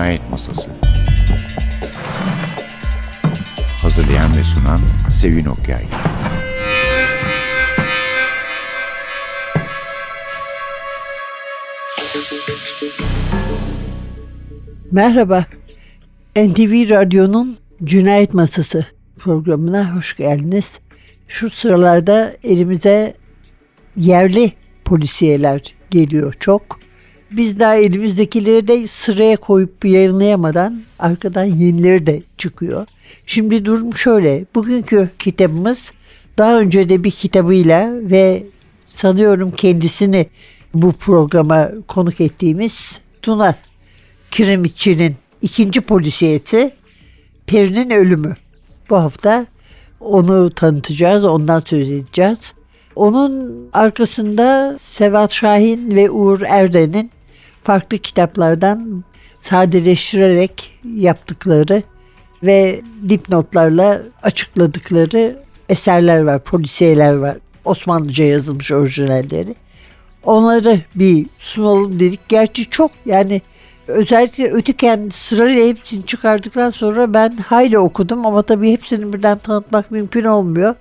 Cinayet Masası Hazırlayan ve sunan Sevin Okyay Merhaba, NTV Radyo'nun Cinayet Masası programına hoş geldiniz. Şu sıralarda elimize yerli polisiyeler geliyor çok. Biz daha elimizdekileri de sıraya koyup yayınlayamadan arkadan yenileri de çıkıyor. Şimdi durum şöyle. Bugünkü kitabımız daha önce de bir kitabıyla ve sanıyorum kendisini bu programa konuk ettiğimiz Tuna Kiremitçi'nin ikinci polisiyeti Peri'nin ölümü. Bu hafta onu tanıtacağız, ondan söz edeceğiz. Onun arkasında Sevat Şahin ve Uğur Erden'in farklı kitaplardan sadeleştirerek yaptıkları ve dipnotlarla açıkladıkları eserler var, polisiyeler var. Osmanlıca yazılmış orijinalleri. Onları bir sunalım dedik. Gerçi çok yani özellikle Ötüken sırayla hepsini çıkardıktan sonra ben hayli okudum ama tabii hepsini birden tanıtmak mümkün olmuyor.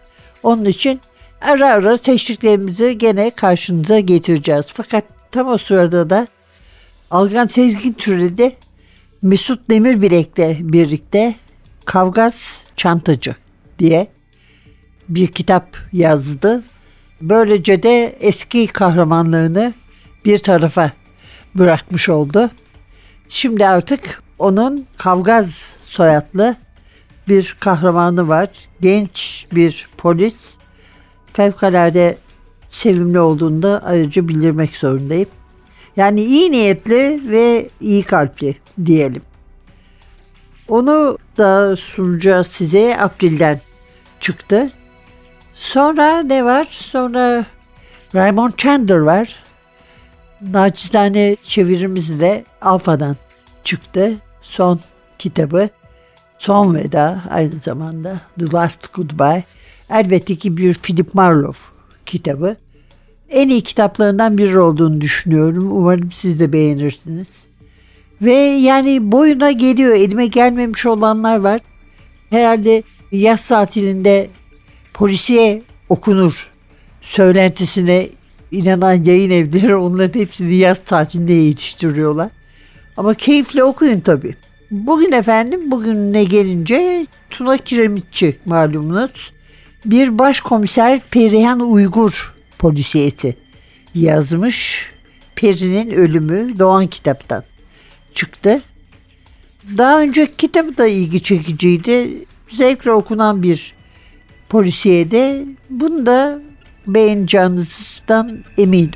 Onun için ara ara teşviklerimizi gene karşınıza getireceğiz. Fakat tam o sırada da Algan Sezgin türedi Mesut Demirbilek'le birlikte Kavgaz Çantacı diye bir kitap yazdı. Böylece de eski kahramanlığını bir tarafa bırakmış oldu. Şimdi artık onun Kavgaz soyadlı bir kahramanı var. Genç bir polis. Fevkalade sevimli olduğunu da ayrıca bildirmek zorundayım. Yani iyi niyetli ve iyi kalpli diyelim. Onu da sunacağız size April'den çıktı. Sonra ne var? Sonra Raymond Chandler var. Nacizane çevirimiz de Alfa'dan çıktı. Son kitabı. Son Veda aynı zamanda The Last Goodbye. Elbette ki bir Philip Marlowe kitabı. En iyi kitaplarından biri olduğunu düşünüyorum. Umarım siz de beğenirsiniz. Ve yani boyuna geliyor. Elime gelmemiş olanlar var. Herhalde yaz tatilinde polisiye okunur söylentisine inanan yayın evleri onların hepsini yaz tatiline yetiştiriyorlar. Ama keyifle okuyun tabii. Bugün efendim bugün ne gelince Tuna Kiremitçi malumunuz bir başkomiser Perihan Uygur polisiyeti yazmış. Peri'nin ölümü Doğan kitaptan çıktı. Daha önce kitabı da ilgi çekiciydi. Zevkle okunan bir polisiyede. Bunu da beğeneceğinizden eminim.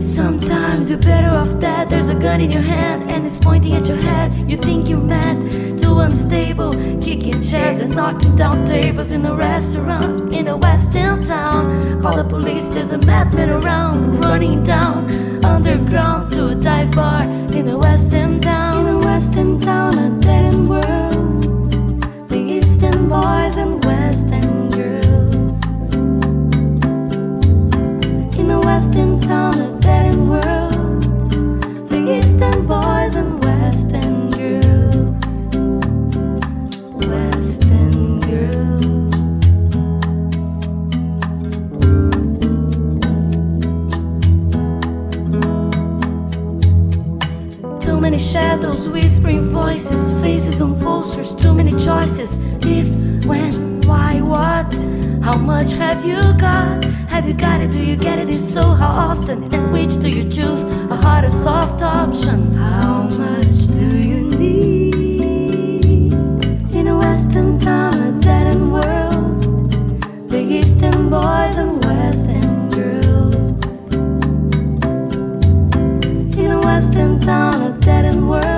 Sometimes you're better off dead. There's a gun in your hand and it's pointing at your head. You think you're mad, too unstable, kicking chairs and knocking down tables in a restaurant in a western town. Call the police, there's a madman around, running down underground to a dive bar in a western town. In a western town, a dead end world. The eastern boys and western girls. A western town, world. The eastern boys and western girls. Western girls. Too many shadows, whispering voices, faces on posters, too many choices. If, when, why, what? How much have you got? Have you got it? Do you get it? If so, how often? And which do you choose? A hard or soft option? How much do you need? In a western town, a dead end world, the eastern boys and western girls. In a western town, a dead end world,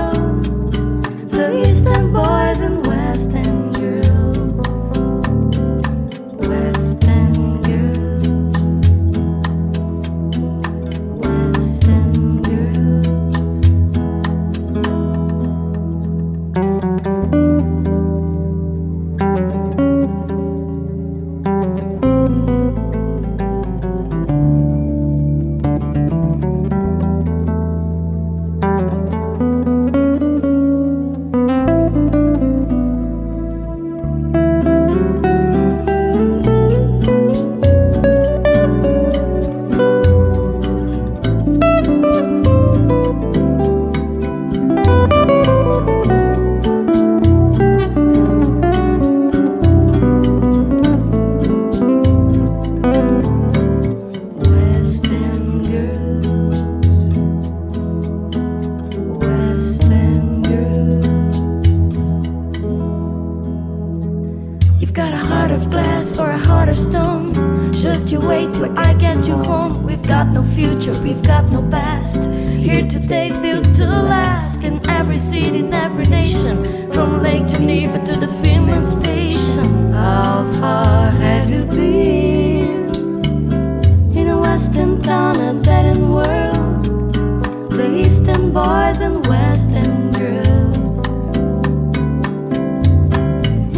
glass or a heart of stone. Just you wait till I get you home. We've got no future, we've got no past. Here today, built to last. In every city, in every nation. From Lake Geneva to the Finland station. How far have you been? In a western town, a dead end world. The eastern boys and western girls.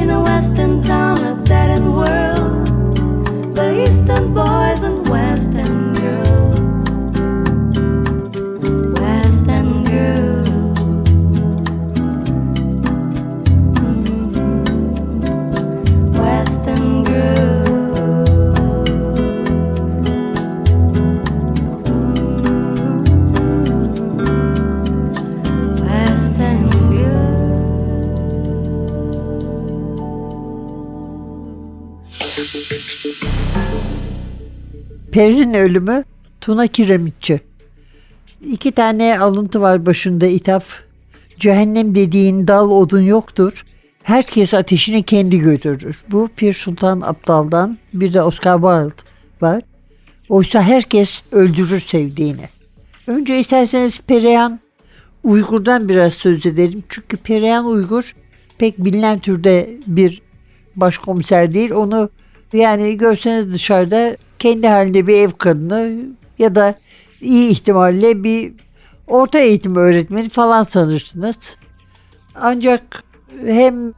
In a western town, a dead end world. The eastern boys and western Perrin ölümü Tuna Kiremitçi. İki tane alıntı var başında ithaf. Cehennem dediğin dal odun yoktur. Herkes ateşini kendi götürür. Bu Pir Sultan Abdal'dan bir de Oscar Wilde var. Oysa herkes öldürür sevdiğini. Önce isterseniz Perihan Uygur'dan biraz söz edelim. Çünkü Perihan Uygur pek bilinen türde bir başkomiser değil. Onu yani görseniz dışarıda kendi halinde bir ev kadını ya da iyi ihtimalle bir orta eğitim öğretmeni falan sanırsınız. Ancak hem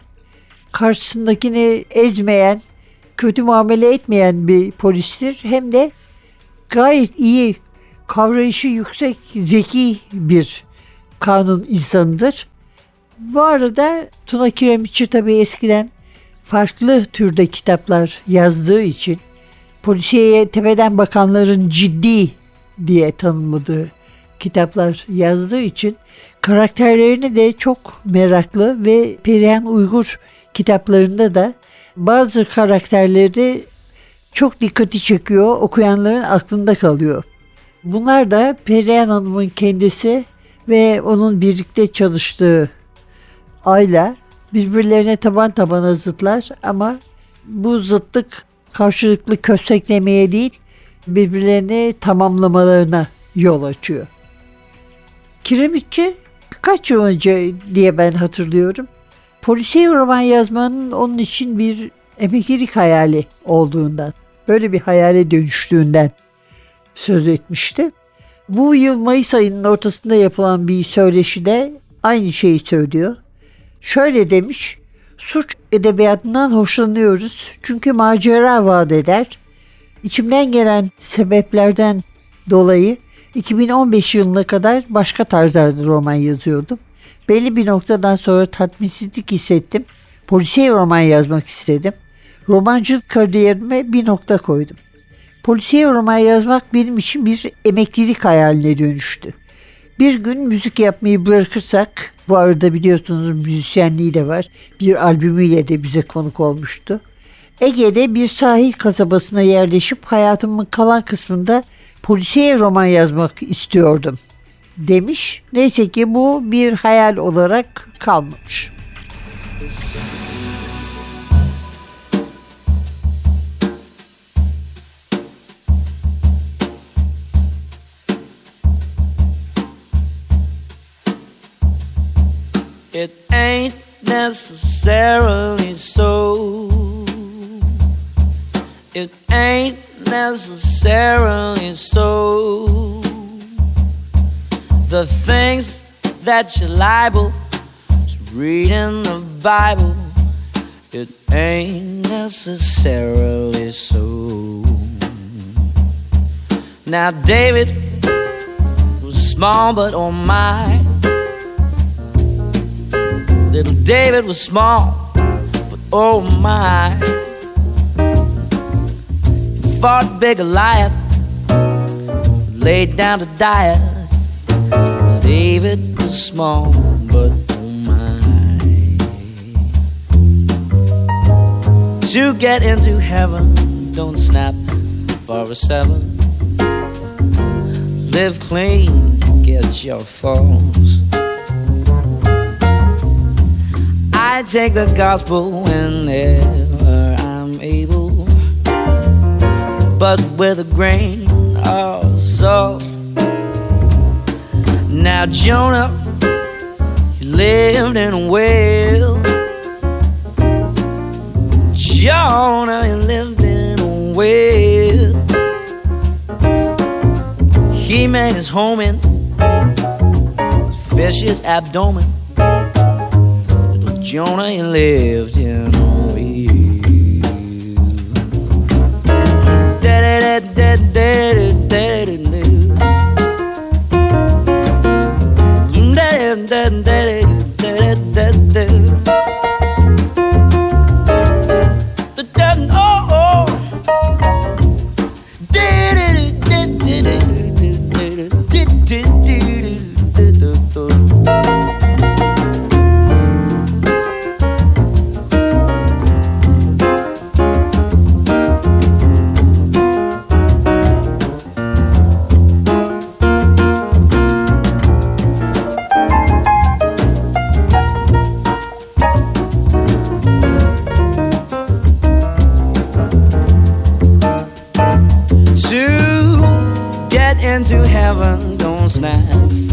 karşısındakini ezmeyen, kötü muamele etmeyen bir polistir hem de gayet iyi kavrayışı yüksek, zeki bir kanun insanıdır. Bu arada Tuna Kiremitçi tabii eskiden farklı türde kitaplar yazdığı için polisiyeye tepeden bakanların ciddi diye tanımladığı kitaplar yazdığı için karakterlerini de çok meraklı ve Perihan Uygur kitaplarında da bazı karakterleri çok dikkati çekiyor, okuyanların aklında kalıyor. Bunlar da Perihan Hanım'ın kendisi ve onun birlikte çalıştığı Ayla birbirlerine taban tabana zıtlar ama bu zıtlık karşılıklı kösteklemeye değil birbirlerini tamamlamalarına yol açıyor. Kiremitçi birkaç yıl önce diye ben hatırlıyorum. Polisiye roman yazmanın onun için bir emeklilik hayali olduğundan, böyle bir hayale dönüştüğünden söz etmişti. Bu yıl Mayıs ayının ortasında yapılan bir söyleşide aynı şeyi söylüyor. Şöyle demiş, suç edebiyatından hoşlanıyoruz çünkü macera vaat eder. İçimden gelen sebeplerden dolayı 2015 yılına kadar başka tarzlarda roman yazıyordum. Belli bir noktadan sonra tatminsizlik hissettim. Polisiye roman yazmak istedim. Romancılık kariyerime bir nokta koydum. Polisiye roman yazmak benim için bir emeklilik hayaline dönüştü. Bir gün müzik yapmayı bırakırsak, bu arada biliyorsunuz müzisyenliği de var. Bir albümüyle de bize konuk olmuştu. Ege'de bir sahil kasabasına yerleşip hayatımın kalan kısmında polisiye roman yazmak istiyordum demiş. Neyse ki bu bir hayal olarak kalmamış. It ain't necessarily so. It ain't necessarily so. The things that you're liable to read in the Bible, it ain't necessarily so. Now, David was small, but oh my. Little David was small, but oh my. He fought big Goliath, laid down to die. David was small, but oh my. To get into heaven, don't snap for a seven. Live clean, get your falls. take the gospel whenever I'm able, but with a grain of salt. Now, Jonah, he lived in a whale. Jonah, he lived in a whale. He made his home in his fish's abdomen you ain't lived in you.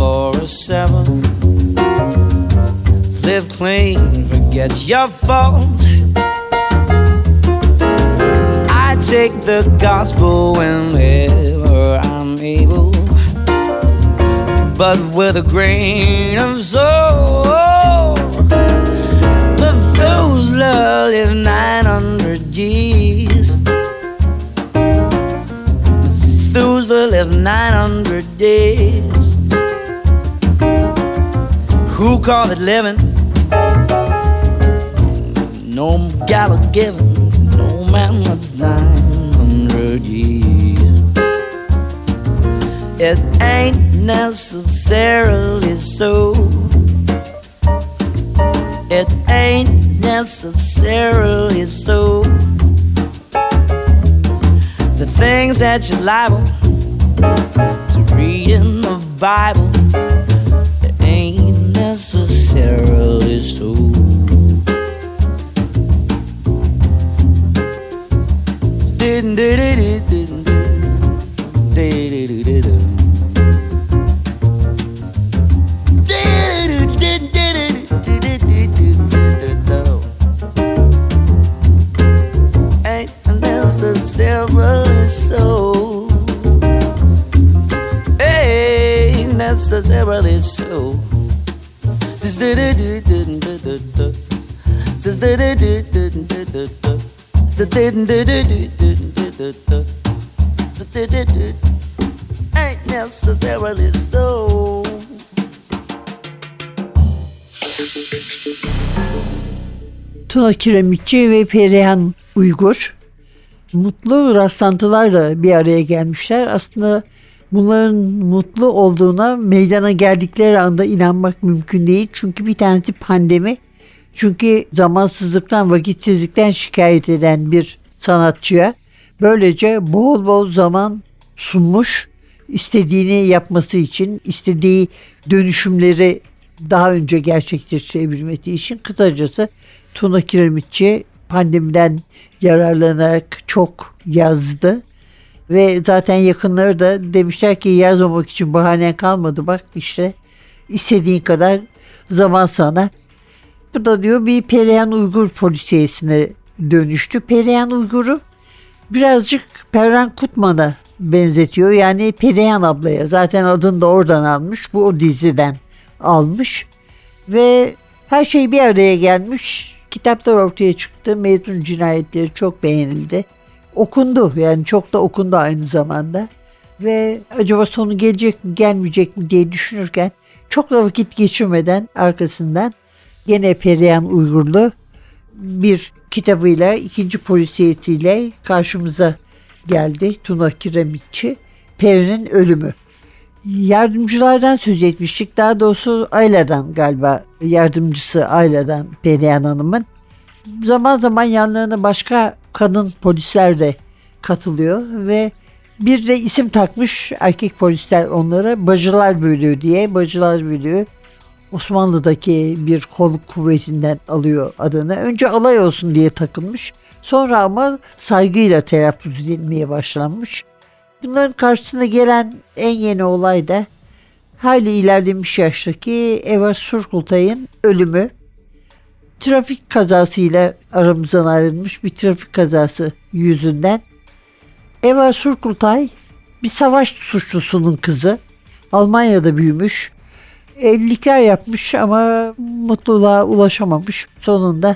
For a seven. Live clean, forget your faults. I take the gospel whenever I'm able, but with a grain of salt. Methuselah lived 900 years. Methuselah lived 900 days. Who called it living? No gala givens, no man that's 900 years. It ain't necessarily so. It ain't necessarily so. The things that you're liable to read in the Bible, necessarily so. Ain't necessarily so. Ain't necessarily so. Tuna Kiremitçi ve Perihan Uygur. Mutlu rastlantılarla bir araya gelmişler. Aslında bunların mutlu olduğuna meydana geldikleri anda inanmak mümkün değil. Çünkü bir tanesi pandemi. Çünkü zamansızlıktan, vakitsizlikten şikayet eden bir sanatçıya böylece bol bol zaman sunmuş istediğini yapması için, istediği dönüşümleri daha önce gerçekleştirebilmesi için kısacası Tuna Kiremitçi pandemiden yararlanarak çok yazdı. Ve zaten yakınları da demişler ki yazmamak için bahanen kalmadı. Bak işte istediğin kadar zaman sana. Bu da diyor bir Perihan Uygur polisiyesine dönüştü. Perihan Uygur'u birazcık Perran Kutman'a benzetiyor. Yani Perihan ablaya. Zaten adını da oradan almış. Bu o diziden almış. Ve her şey bir araya gelmiş. Kitaplar ortaya çıktı. Mezun cinayetleri çok beğenildi. Okundu yani çok da okundu aynı zamanda. Ve acaba sonu gelecek mi gelmeyecek mi diye düşünürken çok da vakit geçirmeden arkasından gene Perihan Uygurlu bir kitabıyla ikinci polisiyetiyle karşımıza geldi. Tuna Kiremitçi Peri'nin ölümü. Yardımcılardan söz etmiştik. Daha doğrusu Ayla'dan galiba yardımcısı Ayla'dan Perihan Hanım'ın. Zaman zaman yanlarına başka kadın polisler de katılıyor ve bir de isim takmış erkek polisler onlara Bacılar Bölüğü diye. Bacılar Bölüğü Osmanlı'daki bir kolluk kuvvetinden alıyor adını. Önce alay olsun diye takılmış. Sonra ama saygıyla telaffuz edilmeye başlanmış. Bunların karşısına gelen en yeni olay da hayli ilerlemiş yaştaki Eva Surkultay'ın ölümü. Trafik kazasıyla aramızdan ayrılmış bir trafik kazası yüzünden. Eva Surkultay bir savaş suçlusunun kızı. Almanya'da büyümüş. Evlilikler yapmış ama mutluluğa ulaşamamış. Sonunda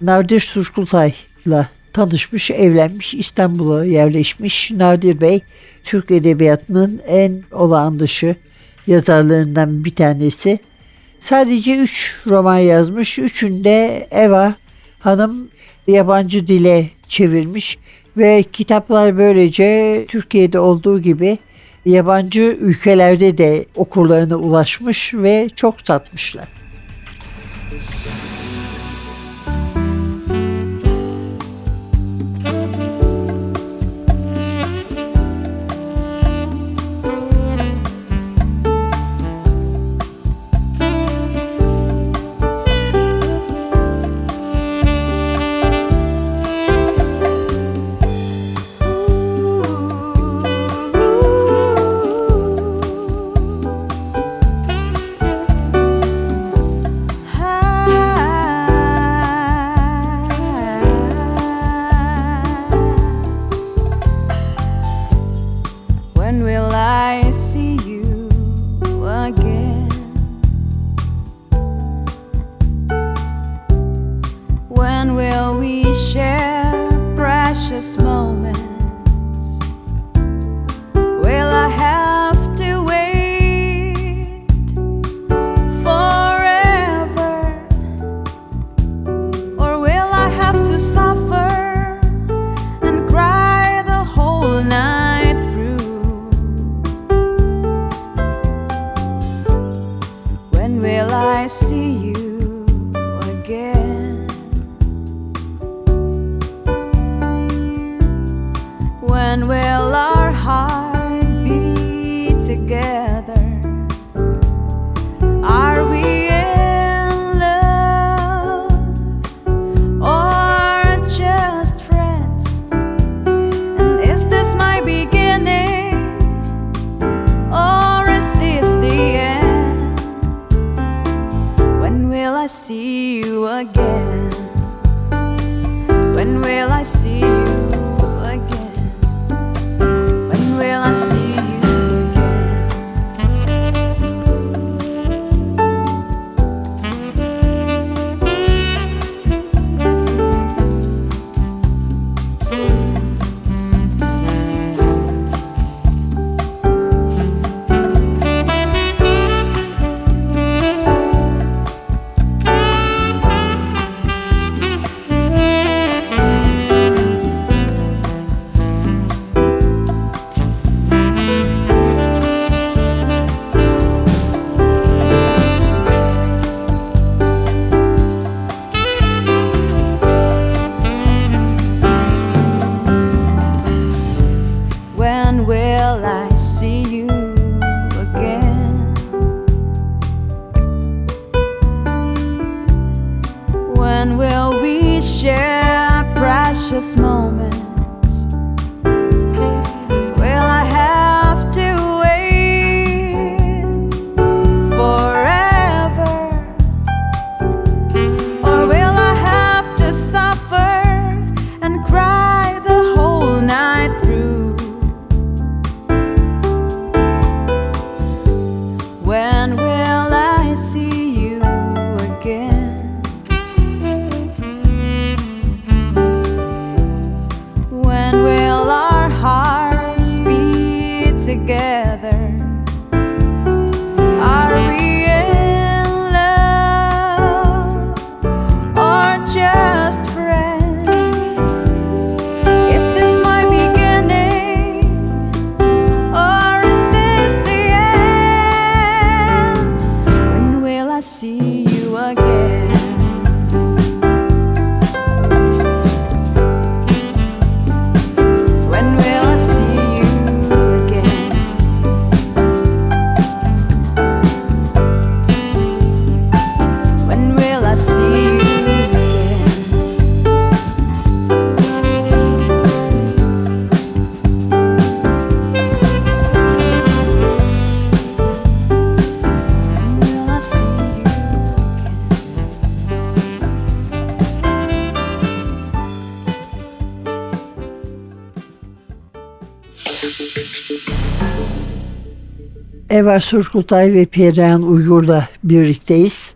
Nadir Surkultay'la tanışmış, evlenmiş, İstanbul'a yerleşmiş. Nadir Bey, Türk Edebiyatı'nın en olağan dışı yazarlarından bir tanesi. Sadece üç roman yazmış. Üçünde Eva Hanım yabancı dile çevirmiş ve kitaplar böylece Türkiye'de olduğu gibi yabancı ülkelerde de okurlarına ulaşmış ve çok satmışlar. When will we share precious moments? Eva Surkultay ve Perihan Uygur'la birlikteyiz.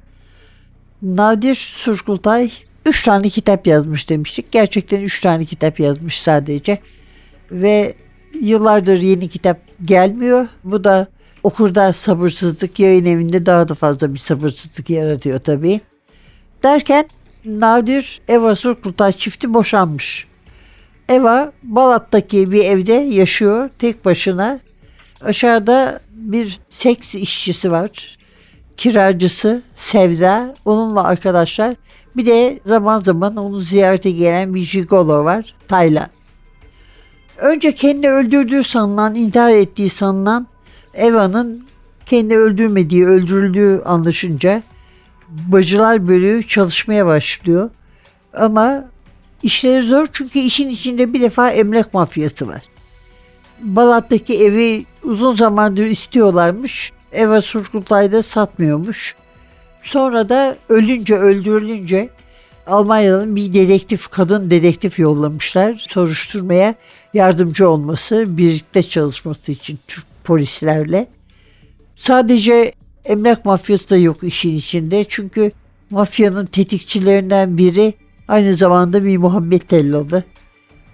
Nadir Surkultay üç tane kitap yazmış demiştik. Gerçekten üç tane kitap yazmış sadece. Ve yıllardır yeni kitap gelmiyor. Bu da okurda sabırsızlık, yayın evinde daha da fazla bir sabırsızlık yaratıyor tabii. Derken Nadir Eva Surkultay çifti boşanmış. Eva Balat'taki bir evde yaşıyor tek başına. Aşağıda bir seks işçisi var. Kiracısı Sevda. Onunla arkadaşlar. Bir de zaman zaman onu ziyarete gelen bir jigolo var. Tayla. Önce kendi öldürdüğü sanılan, intihar ettiği sanılan Eva'nın kendi öldürmediği, öldürüldüğü anlaşınca bacılar bölüğü çalışmaya başlıyor. Ama işleri zor çünkü işin içinde bir defa emlak mafyası var. Balat'taki evi uzun zamandır istiyorlarmış. Eva Surkultay da satmıyormuş. Sonra da ölünce öldürülünce Almanya'nın bir dedektif, kadın dedektif yollamışlar soruşturmaya yardımcı olması, birlikte çalışması için Türk polislerle. Sadece emlak mafyası da yok işin içinde. Çünkü mafyanın tetikçilerinden biri aynı zamanda bir Muhammed Tellalı.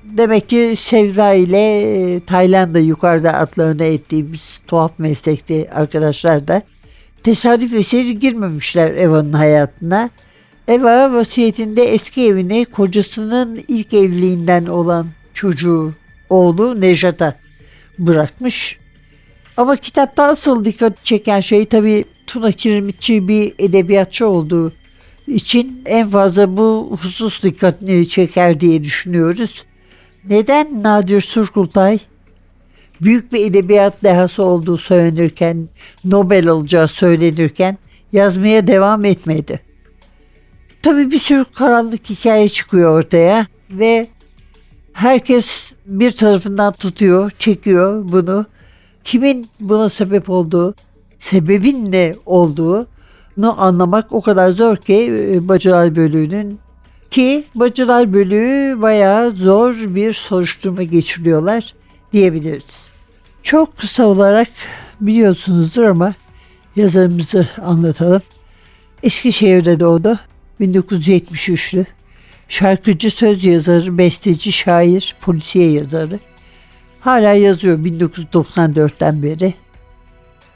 Demek ki Sevda ile e, Tayland'da yukarıda adlarına ettiğimiz tuhaf meslekli arkadaşlar da tesadüf eseri girmemişler Eva'nın hayatına. Eva vasiyetinde eski evini kocasının ilk evliliğinden olan çocuğu oğlu Nejat'a bırakmış. Ama kitapta asıl dikkat çeken şey tabii Tuna Kiremitçi bir edebiyatçı olduğu için en fazla bu husus dikkatini çeker diye düşünüyoruz. Neden Nadir Surkultay büyük bir edebiyat dehası olduğu söylenirken, Nobel alacağı söylenirken yazmaya devam etmedi. Tabii bir sürü karanlık hikaye çıkıyor ortaya ve herkes bir tarafından tutuyor, çekiyor bunu. Kimin buna sebep olduğu, sebebin ne olduğunu anlamak o kadar zor ki e, Bacılar Bölüğü'nün ki Bacılar Bölüğü bayağı zor bir soruşturma geçiriyorlar diyebiliriz. Çok kısa olarak biliyorsunuzdur ama yazarımızı anlatalım. Eskişehir'de doğdu. 1973'lü. Şarkıcı, söz yazarı, besteci, şair, polisiye yazarı. Hala yazıyor 1994'ten beri.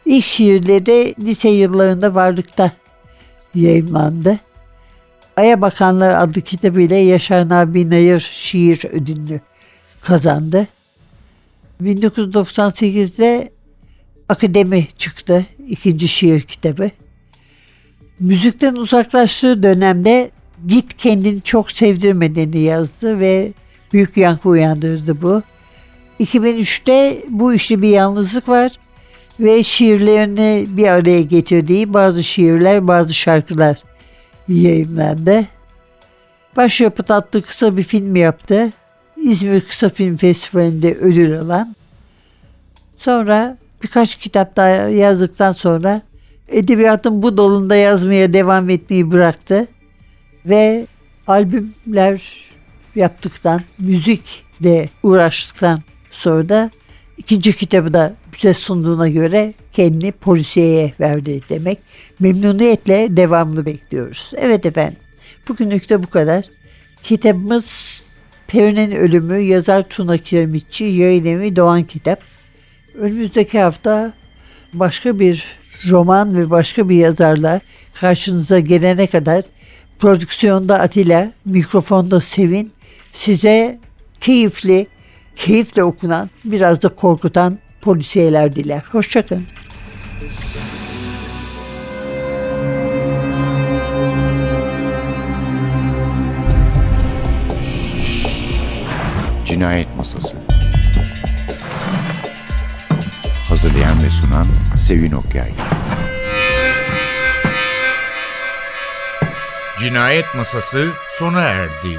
İlk şiirleri lise yıllarında varlıkta yayınlandı. Aya Bakanlar adlı kitabıyla Yaşar Nabi Nayır şiir ödülünü kazandı. 1998'de Akademi çıktı. ikinci şiir kitabı. Müzikten uzaklaştığı dönemde Git kendini çok sevdirmediğini yazdı ve büyük yankı uyandırdı bu. 2003'te bu işte bir yalnızlık var ve şiirlerini bir araya getirdiği bazı şiirler, bazı şarkılar yayınlandı. Başyapıt adlı kısa bir film yaptı. İzmir Kısa Film Festivali'nde ödül alan. Sonra birkaç kitap daha yazdıktan sonra edebiyatın bu dalında yazmaya devam etmeyi bıraktı. Ve albümler yaptıktan, müzik de uğraştıktan sonra da ikinci kitabı da bize sunduğuna göre kendini polisiyeye verdi demek. Memnuniyetle devamlı bekliyoruz. Evet efendim. Bugünlük de bu kadar. Kitabımız Peri'nin Ölümü yazar Tuna Kiremitçi, yayın evi Doğan Kitap. Önümüzdeki hafta başka bir roman ve başka bir yazarla karşınıza gelene kadar prodüksiyonda Atilla, mikrofonda Sevin size keyifli, keyifle okunan, biraz da korkutan polisiyeler diler. Hoşçakalın. Cinayet Masası Hazırlayan ve sunan Sevin Okyay Cinayet Masası sona erdi.